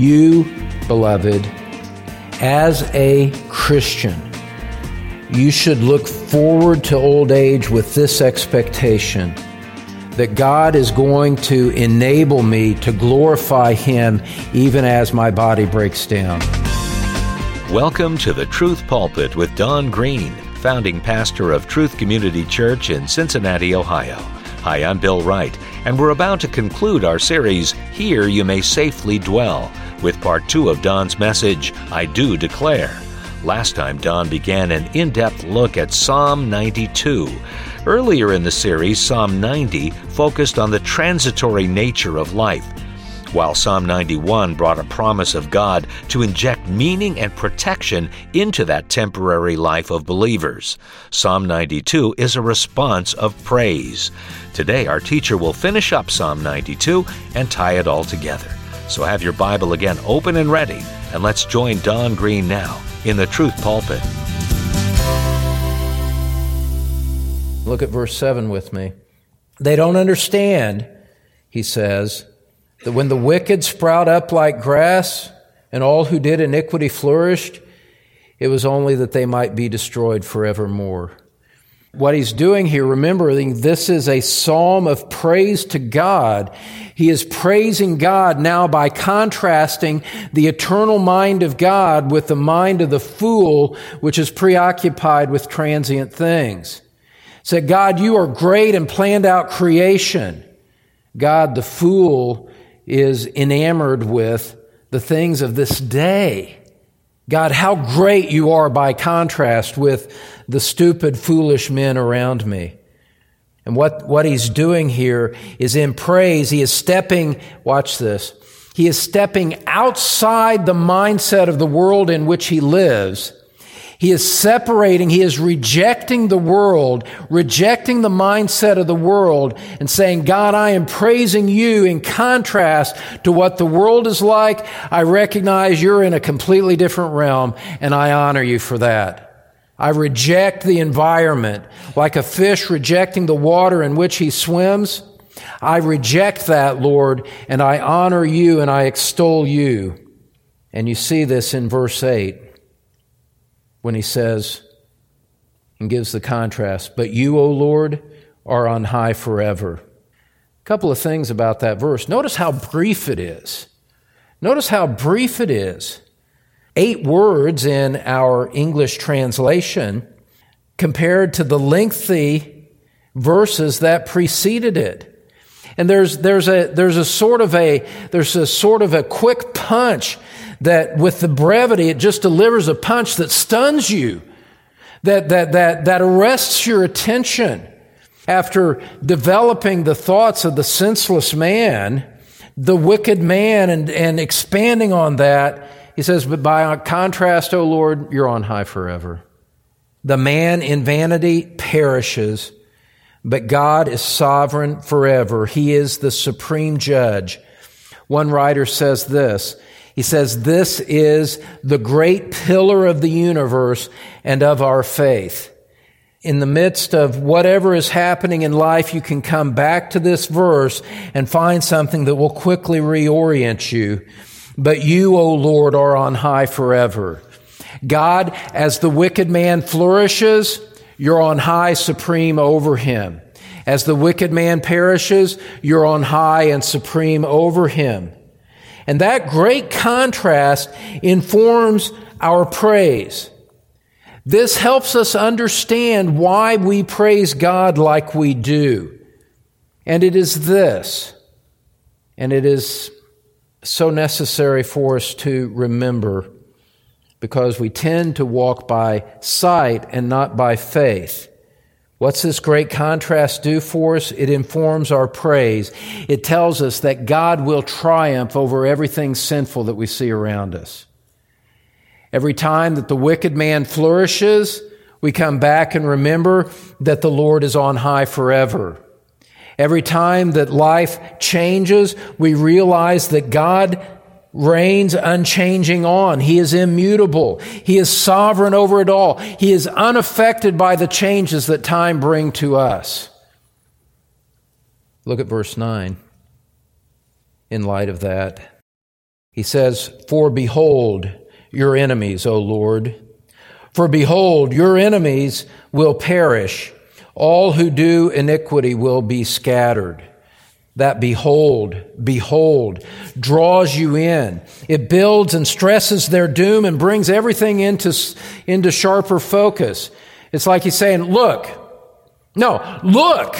You, beloved, as a Christian, you should look forward to old age with this expectation that God is going to enable me to glorify Him even as my body breaks down. Welcome to the Truth Pulpit with Don Green, founding pastor of Truth Community Church in Cincinnati, Ohio. Hi, I'm Bill Wright, and we're about to conclude our series, Here You May Safely Dwell, with part two of Don's message, I Do Declare. Last time, Don began an in depth look at Psalm 92. Earlier in the series, Psalm 90 focused on the transitory nature of life while Psalm 91 brought a promise of God to inject meaning and protection into that temporary life of believers. Psalm 92 is a response of praise. Today, our teacher will finish up Psalm 92 and tie it all together. So have your Bible again open and ready, and let's join Don Green now in the Truth Pulpit. Look at verse 7 with me. They don't understand, he says that when the wicked sprout up like grass and all who did iniquity flourished, it was only that they might be destroyed forevermore. What he's doing here, remembering this is a psalm of praise to God. He is praising God now by contrasting the eternal mind of God with the mind of the fool, which is preoccupied with transient things. Said, God, you are great and planned out creation. God, the fool, is enamored with the things of this day. God, how great you are by contrast with the stupid, foolish men around me. And what, what he's doing here is in praise. He is stepping, watch this, he is stepping outside the mindset of the world in which he lives he is separating, he is rejecting the world, rejecting the mindset of the world, and saying, God, I am praising you in contrast to what the world is like. I recognize you're in a completely different realm, and I honor you for that. I reject the environment like a fish rejecting the water in which he swims. I reject that, Lord, and I honor you and I extol you. And you see this in verse 8 when he says and gives the contrast, But you, O Lord, are on high forever. A couple of things about that verse. Notice how brief it is. Notice how brief it is. Eight words in our English translation compared to the lengthy verses that preceded it. And there's, there's a, there's a sort of a, there's a sort of a quick punch that with the brevity, it just delivers a punch that stuns you, that, that, that, that arrests your attention. After developing the thoughts of the senseless man, the wicked man, and, and expanding on that, he says, But by contrast, O Lord, you're on high forever. The man in vanity perishes, but God is sovereign forever. He is the supreme judge. One writer says this he says, This is the great pillar of the universe and of our faith. In the midst of whatever is happening in life, you can come back to this verse and find something that will quickly reorient you. But you, O Lord, are on high forever. God, as the wicked man flourishes, you're on high supreme over him. As the wicked man perishes, you're on high and supreme over him. And that great contrast informs our praise. This helps us understand why we praise God like we do. And it is this, and it is so necessary for us to remember because we tend to walk by sight and not by faith. What's this great contrast do for us? It informs our praise. It tells us that God will triumph over everything sinful that we see around us. Every time that the wicked man flourishes, we come back and remember that the Lord is on high forever. Every time that life changes, we realize that God reigns unchanging on. He is immutable. He is sovereign over it all. He is unaffected by the changes that time bring to us. Look at verse 9 in light of that. He says, For behold your enemies, O Lord. For behold, your enemies will perish. All who do iniquity will be scattered. That behold, behold, draws you in. It builds and stresses their doom and brings everything into, into sharper focus. It's like he's saying, look, no, look.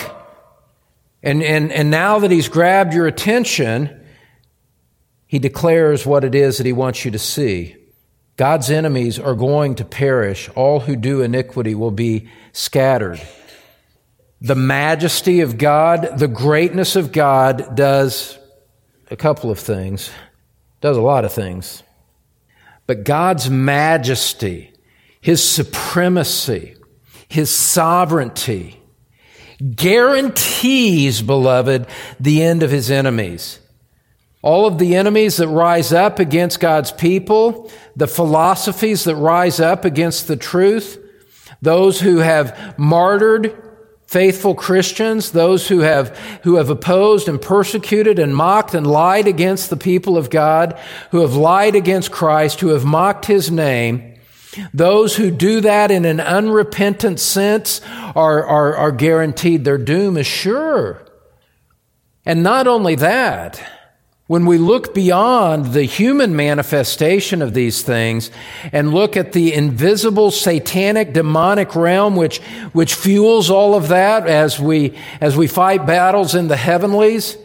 And, and, and now that he's grabbed your attention, he declares what it is that he wants you to see. God's enemies are going to perish. All who do iniquity will be scattered. The majesty of God, the greatness of God does a couple of things, does a lot of things. But God's majesty, His supremacy, His sovereignty guarantees, beloved, the end of His enemies. All of the enemies that rise up against God's people, the philosophies that rise up against the truth, those who have martyred faithful Christians, those who have, who have opposed and persecuted and mocked and lied against the people of God, who have lied against Christ, who have mocked his name, those who do that in an unrepentant sense are, are, are guaranteed their doom is sure. And not only that, when we look beyond the human manifestation of these things and look at the invisible satanic demonic realm which, which fuels all of that as we, as we fight battles in the heavenlies,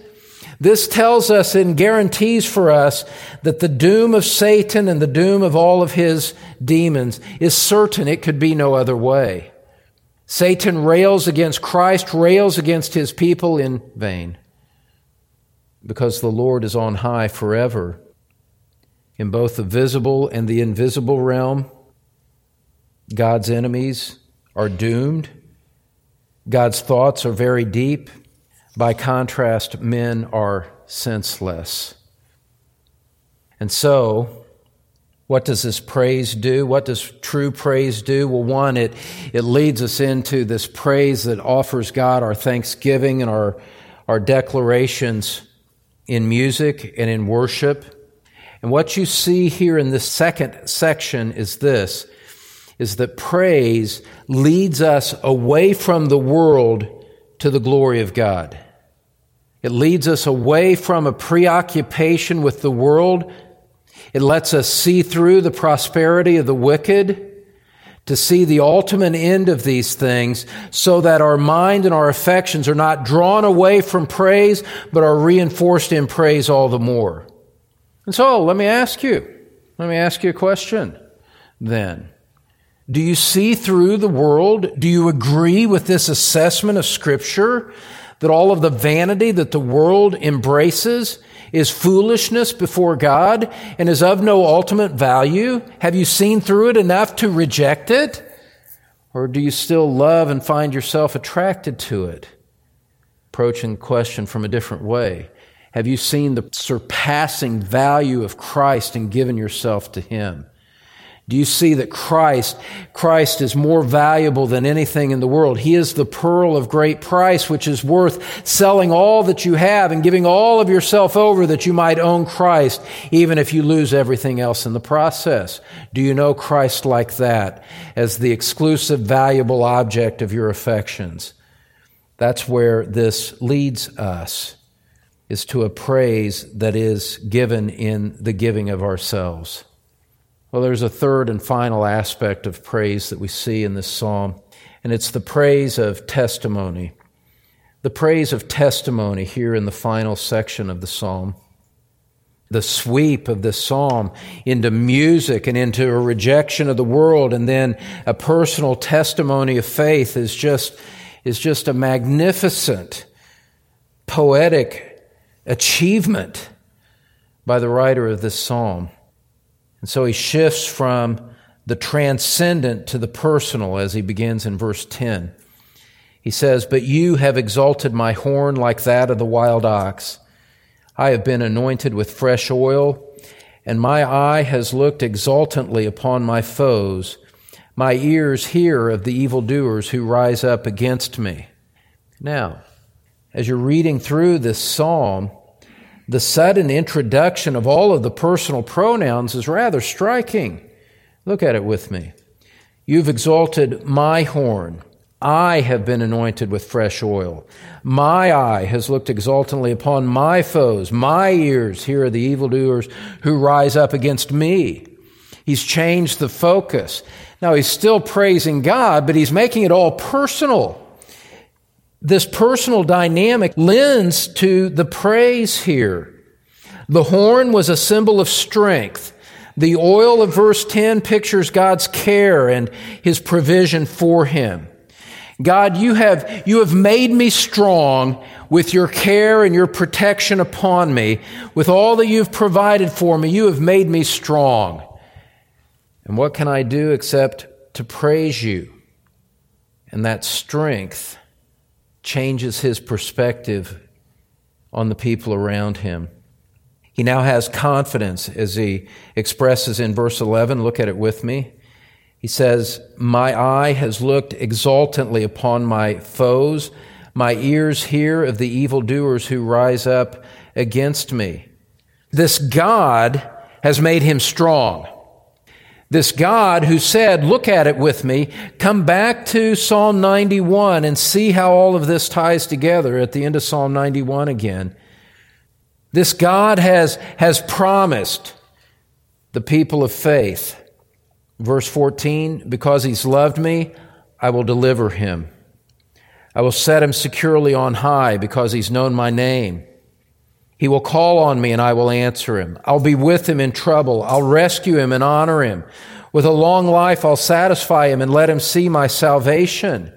this tells us and guarantees for us that the doom of Satan and the doom of all of his demons is certain. It could be no other way. Satan rails against Christ, rails against his people in vain because the Lord is on high forever. In both the visible and the invisible realm, God's enemies are doomed. God's thoughts are very deep. By contrast, men are senseless. And so, what does this praise do? What does true praise do? Well, one, it, it leads us into this praise that offers God our thanksgiving and our, our declarations in music and in worship. And what you see here in this second section is this is that praise leads us away from the world to the glory of God. It leads us away from a preoccupation with the world. It lets us see through the prosperity of the wicked to see the ultimate end of these things so that our mind and our affections are not drawn away from praise, but are reinforced in praise all the more. And so let me ask you, let me ask you a question then. Do you see through the world? Do you agree with this assessment of Scripture that all of the vanity that the world embraces is foolishness before God and is of no ultimate value? Have you seen through it enough to reject it? Or do you still love and find yourself attracted to it? Approaching the question from a different way. Have you seen the surpassing value of Christ and given yourself to Him? Do you see that Christ, Christ is more valuable than anything in the world? He is the pearl of great price, which is worth selling all that you have and giving all of yourself over that you might own Christ, even if you lose everything else in the process. Do you know Christ like that as the exclusive, valuable object of your affections? That's where this leads us, is to a praise that is given in the giving of ourselves. Well, there's a third and final aspect of praise that we see in this psalm, and it's the praise of testimony. The praise of testimony here in the final section of the psalm. The sweep of this psalm into music and into a rejection of the world, and then a personal testimony of faith is just, is just a magnificent, poetic achievement by the writer of this psalm. And so he shifts from the transcendent to the personal as he begins in verse 10. He says, But you have exalted my horn like that of the wild ox. I have been anointed with fresh oil, and my eye has looked exultantly upon my foes. My ears hear of the evildoers who rise up against me. Now, as you're reading through this psalm, the sudden introduction of all of the personal pronouns is rather striking. Look at it with me. You've exalted my horn. I have been anointed with fresh oil. My eye has looked exultantly upon my foes. My ears hear the evildoers who rise up against me. He's changed the focus. Now he's still praising God, but he's making it all personal. This personal dynamic lends to the praise here. The horn was a symbol of strength. The oil of verse 10 pictures God's care and his provision for him. God, you have, you have made me strong with your care and your protection upon me. With all that you've provided for me, you have made me strong. And what can I do except to praise you? And that strength changes his perspective on the people around him. He now has confidence as he expresses in verse 11. Look at it with me. He says, My eye has looked exultantly upon my foes. My ears hear of the evildoers who rise up against me. This God has made him strong. This God who said, Look at it with me, come back to Psalm 91 and see how all of this ties together at the end of Psalm 91 again. This God has, has promised the people of faith. Verse 14, because he's loved me, I will deliver him. I will set him securely on high because he's known my name. He will call on me and I will answer him. I'll be with him in trouble. I'll rescue him and honor him. With a long life, I'll satisfy him and let him see my salvation.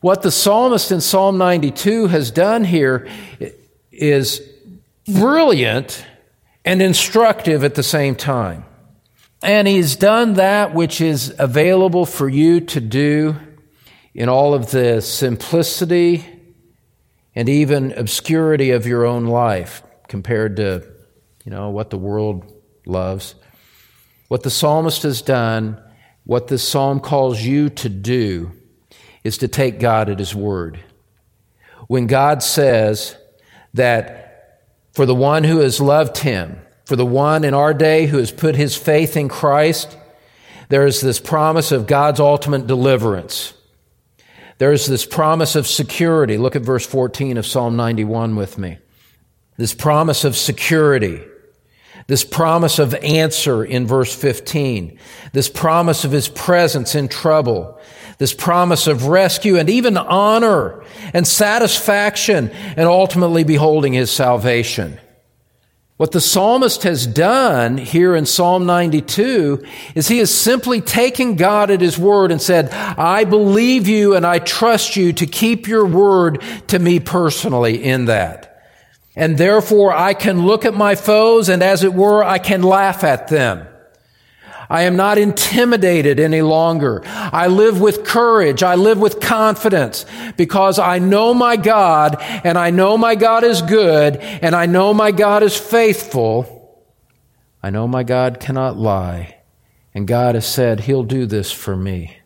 What the psalmist in Psalm 92 has done here is brilliant and instructive at the same time. And he's done that which is available for you to do in all of the simplicity and even obscurity of your own life compared to, you know, what the world loves. What the psalmist has done, what this psalm calls you to do, is to take God at his word. When God says that for the one who has loved him, for the one in our day who has put his faith in Christ, there is this promise of God's ultimate deliverance. There's this promise of security. Look at verse 14 of Psalm 91 with me. This promise of security. This promise of answer in verse 15. This promise of his presence in trouble. This promise of rescue and even honor and satisfaction and ultimately beholding his salvation. What the psalmist has done here in Psalm 92 is he has simply taken God at his word and said, I believe you and I trust you to keep your word to me personally in that. And therefore I can look at my foes and as it were, I can laugh at them. I am not intimidated any longer. I live with courage. I live with confidence because I know my God and I know my God is good and I know my God is faithful. I know my God cannot lie. And God has said He'll do this for me.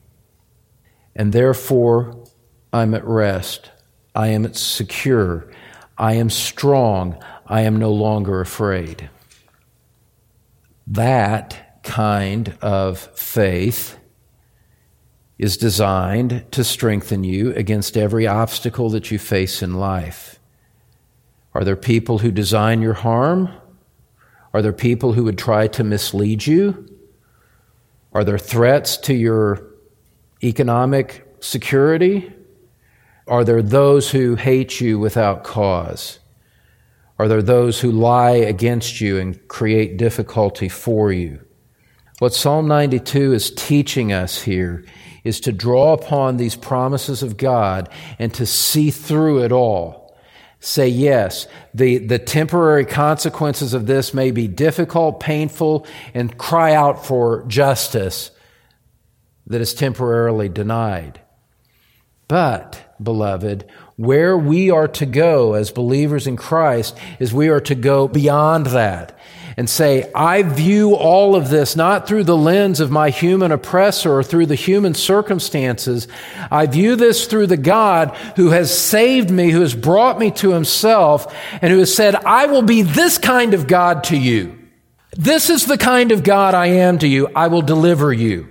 And therefore, I'm at rest. I am secure. I am strong. I am no longer afraid. That kind of faith is designed to strengthen you against every obstacle that you face in life. Are there people who design your harm? Are there people who would try to mislead you? Are there threats to your economic security? Are there those who hate you without cause? Are there those who lie against you and create difficulty for you? What Psalm 92 is teaching us here is to draw upon these promises of God and to see through it all. Say, yes, the, the temporary consequences of this may be difficult, painful, and cry out for justice that is temporarily denied. But, beloved, where we are to go as believers in Christ is we are to go beyond that and say, I view all of this not through the lens of my human oppressor or through the human circumstances. I view this through the God who has saved me, who has brought me to himself, and who has said, I will be this kind of God to you. This is the kind of God I am to you. I will deliver you.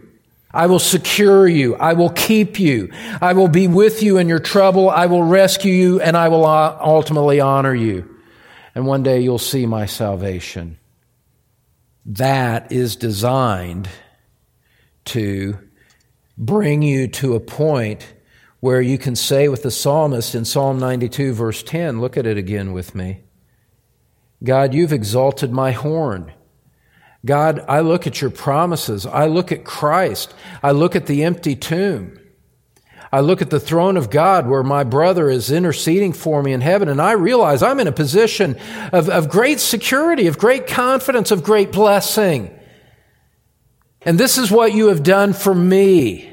I will secure you. I will keep you. I will be with you in your trouble. I will rescue you and I will uh, ultimately honor you. And one day you'll see my salvation. That is designed to bring you to a point where you can say with the psalmist in Psalm 92, verse 10, look at it again with me God, you've exalted my horn. God, I look at your promises. I look at Christ. I look at the empty tomb. I look at the throne of God where my brother is interceding for me in heaven, and I realize I'm in a position of, of great security, of great confidence, of great blessing. And this is what you have done for me.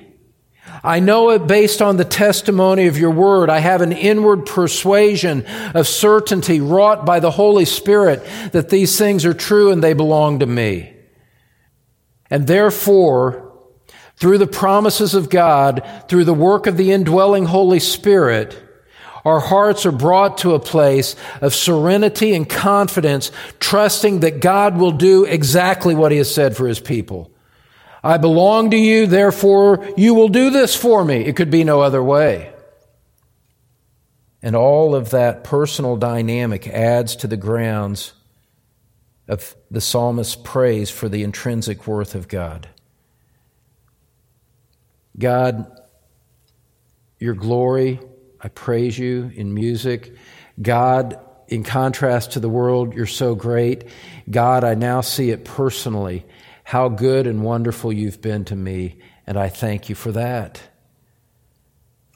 I know it based on the testimony of your word. I have an inward persuasion of certainty wrought by the Holy Spirit that these things are true and they belong to me. And therefore, through the promises of God, through the work of the indwelling Holy Spirit, our hearts are brought to a place of serenity and confidence, trusting that God will do exactly what He has said for His people. I belong to you, therefore you will do this for me. It could be no other way. And all of that personal dynamic adds to the grounds of the psalmist's praise for the intrinsic worth of God. God, your glory, I praise you in music. God, in contrast to the world, you're so great. God, I now see it personally how good and wonderful you've been to me, and I thank you for that.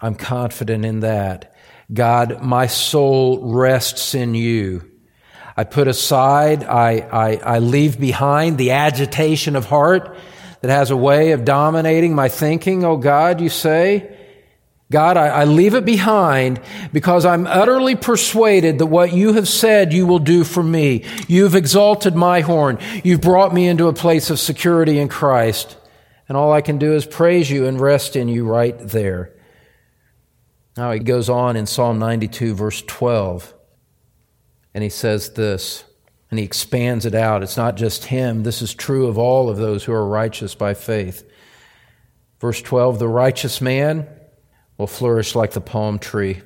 I'm confident in that. God, my soul rests in you. I put aside, I, I, I leave behind the agitation of heart that has a way of dominating my thinking, oh God, you say. God, I, I, leave it behind because I'm utterly persuaded that what you have said you will do for me. You've exalted my horn. You've brought me into a place of security in Christ. And all I can do is praise you and rest in you right there. Now he goes on in Psalm 92, verse 12, and he says this, and he expands it out. It's not just him, this is true of all of those who are righteous by faith. Verse 12 The righteous man will flourish like the palm tree.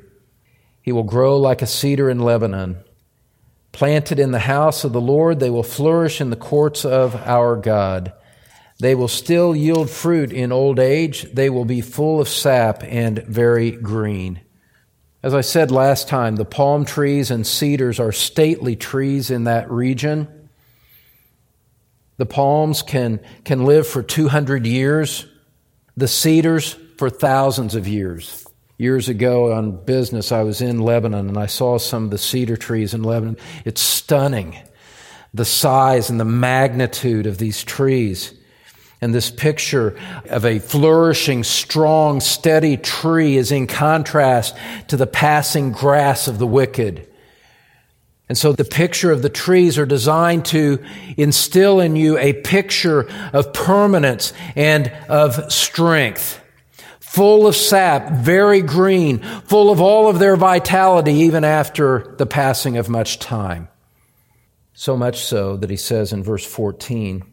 He will grow like a cedar in Lebanon. Planted in the house of the Lord, they will flourish in the courts of our God. They will still yield fruit in old age. They will be full of sap and very green. As I said last time, the palm trees and cedars are stately trees in that region. The palms can, can live for 200 years. The cedars for thousands of years. Years ago on business, I was in Lebanon and I saw some of the cedar trees in Lebanon. It's stunning, the size and the magnitude of these trees. And this picture of a flourishing, strong, steady tree is in contrast to the passing grass of the wicked. And so the picture of the trees are designed to instill in you a picture of permanence and of strength full of sap, very green, full of all of their vitality, even after the passing of much time. So much so that he says in verse 14,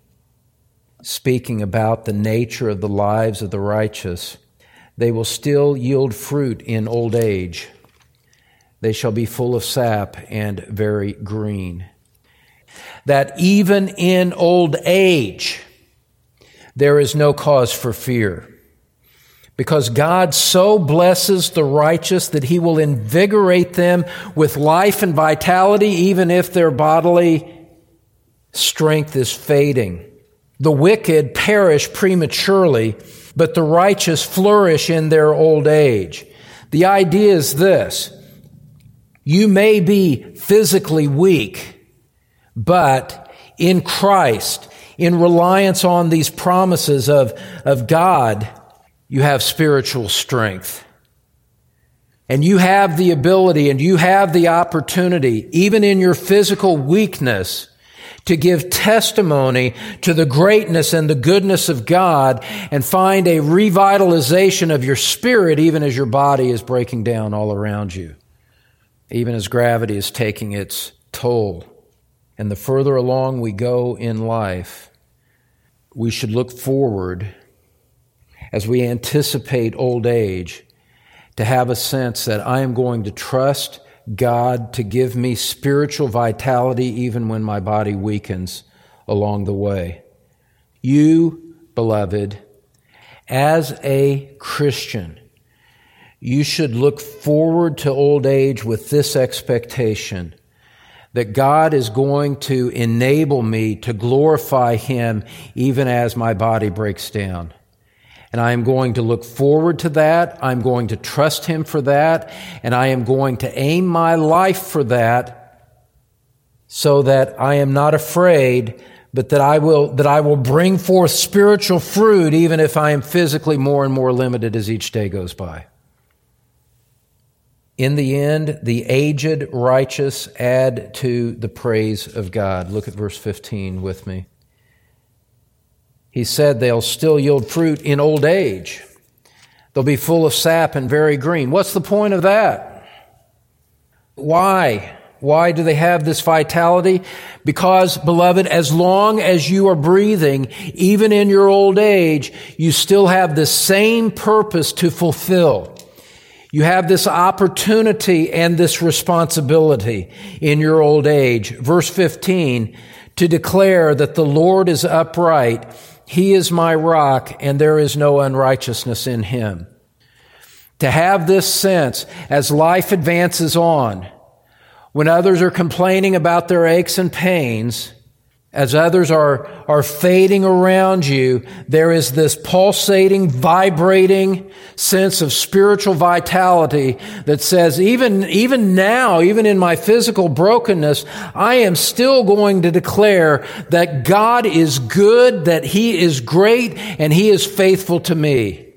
speaking about the nature of the lives of the righteous, they will still yield fruit in old age. They shall be full of sap and very green. That even in old age, there is no cause for fear because God so blesses the righteous that he will invigorate them with life and vitality, even if their bodily strength is fading. The wicked perish prematurely, but the righteous flourish in their old age. The idea is this. You may be physically weak, but in Christ, in reliance on these promises of, of God, you have spiritual strength. And you have the ability and you have the opportunity, even in your physical weakness, to give testimony to the greatness and the goodness of God and find a revitalization of your spirit even as your body is breaking down all around you, even as gravity is taking its toll. And the further along we go in life, we should look forward as we anticipate old age to have a sense that I am going to trust God to give me spiritual vitality even when my body weakens along the way. You, beloved, as a Christian, you should look forward to old age with this expectation that God is going to enable me to glorify Him even as my body breaks down. And I am going to look forward to that. I'm going to trust Him for that. And I am going to aim my life for that so that I am not afraid, but that I will, that I will bring forth spiritual fruit even if I am physically more and more limited as each day goes by. In the end, the aged righteous add to the praise of God. Look at verse 15 with me he said they'll still yield fruit in old age. They'll be full of sap and very green. What's the point of that? Why? Why do they have this vitality? Because, beloved, as long as you are breathing, even in your old age, you still have the same purpose to fulfill. You have this opportunity and this responsibility in your old age. Verse 15, to declare that the Lord is upright he is my rock, and there is no unrighteousness in him. To have this sense as life advances on, when others are complaining about their aches and pains, as others are, are fading around you, there is this pulsating, vibrating sense of spiritual vitality that says, even, even now, even in my physical brokenness, I am still going to declare that God is good, that He is great, and He is faithful to me.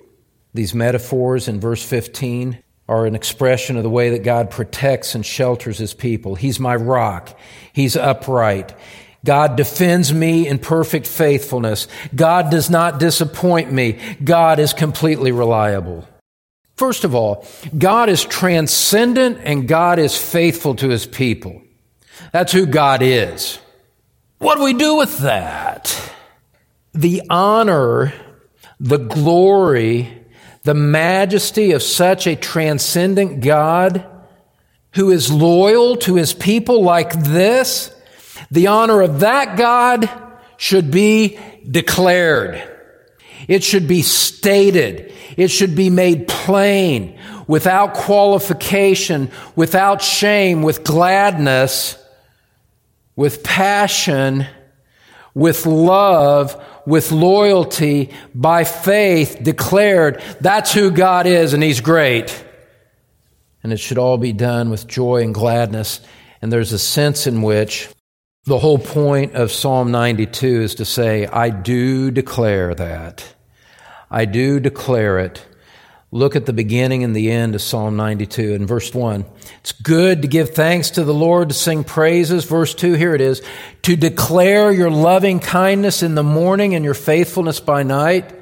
These metaphors in verse 15 are an expression of the way that God protects and shelters His people. He's my rock. He's upright. God defends me in perfect faithfulness. God does not disappoint me. God is completely reliable. First of all, God is transcendent and God is faithful to his people. That's who God is. What do we do with that? The honor, the glory, the majesty of such a transcendent God who is loyal to his people like this the honor of that God should be declared. It should be stated. It should be made plain without qualification, without shame, with gladness, with passion, with love, with loyalty, by faith declared. That's who God is and He's great. And it should all be done with joy and gladness. And there's a sense in which the whole point of Psalm 92 is to say, I do declare that. I do declare it. Look at the beginning and the end of Psalm 92 in verse 1. It's good to give thanks to the Lord, to sing praises. Verse 2, here it is. To declare your loving kindness in the morning and your faithfulness by night.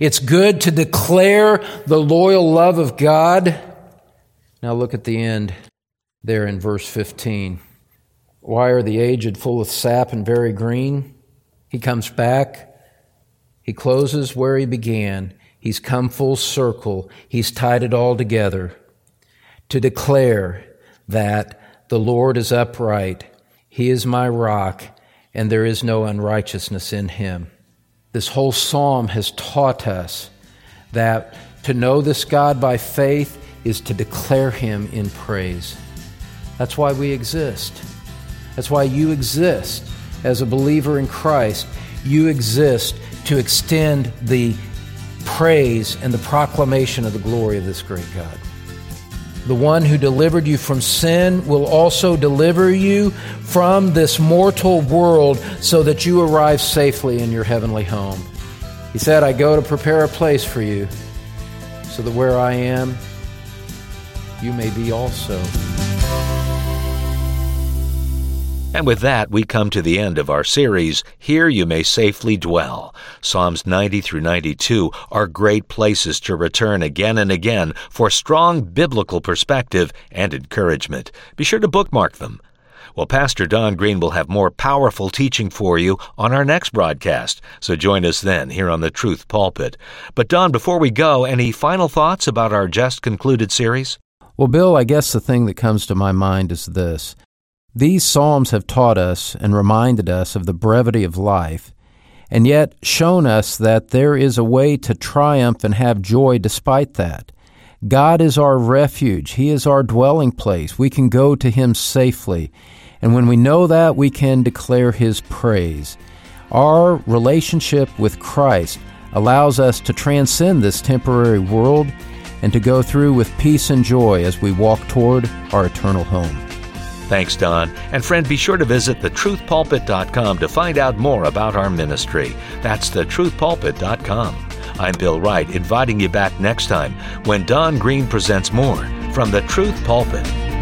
It's good to declare the loyal love of God. Now look at the end there in verse 15. Why are the aged full of sap and very green? He comes back. He closes where he began. He's come full circle. He's tied it all together to declare that the Lord is upright. He is my rock, and there is no unrighteousness in him. This whole psalm has taught us that to know this God by faith is to declare him in praise. That's why we exist. That's why you exist as a believer in Christ. You exist to extend the praise and the proclamation of the glory of this great God. The one who delivered you from sin will also deliver you from this mortal world so that you arrive safely in your heavenly home. He said, I go to prepare a place for you so that where I am, you may be also. And with that, we come to the end of our series, Here You May Safely Dwell. Psalms 90 through 92 are great places to return again and again for strong biblical perspective and encouragement. Be sure to bookmark them. Well, Pastor Don Green will have more powerful teaching for you on our next broadcast, so join us then here on the Truth Pulpit. But, Don, before we go, any final thoughts about our just concluded series? Well, Bill, I guess the thing that comes to my mind is this these Psalms have taught us and reminded us of the brevity of life, and yet shown us that there is a way to triumph and have joy despite that. God is our refuge, He is our dwelling place. We can go to Him safely. And when we know that, we can declare His praise. Our relationship with Christ allows us to transcend this temporary world and to go through with peace and joy as we walk toward our eternal home. Thanks, Don. And friend, be sure to visit thetruthpulpit.com to find out more about our ministry. That's thetruthpulpit.com. I'm Bill Wright, inviting you back next time when Don Green presents more from the Truth Pulpit.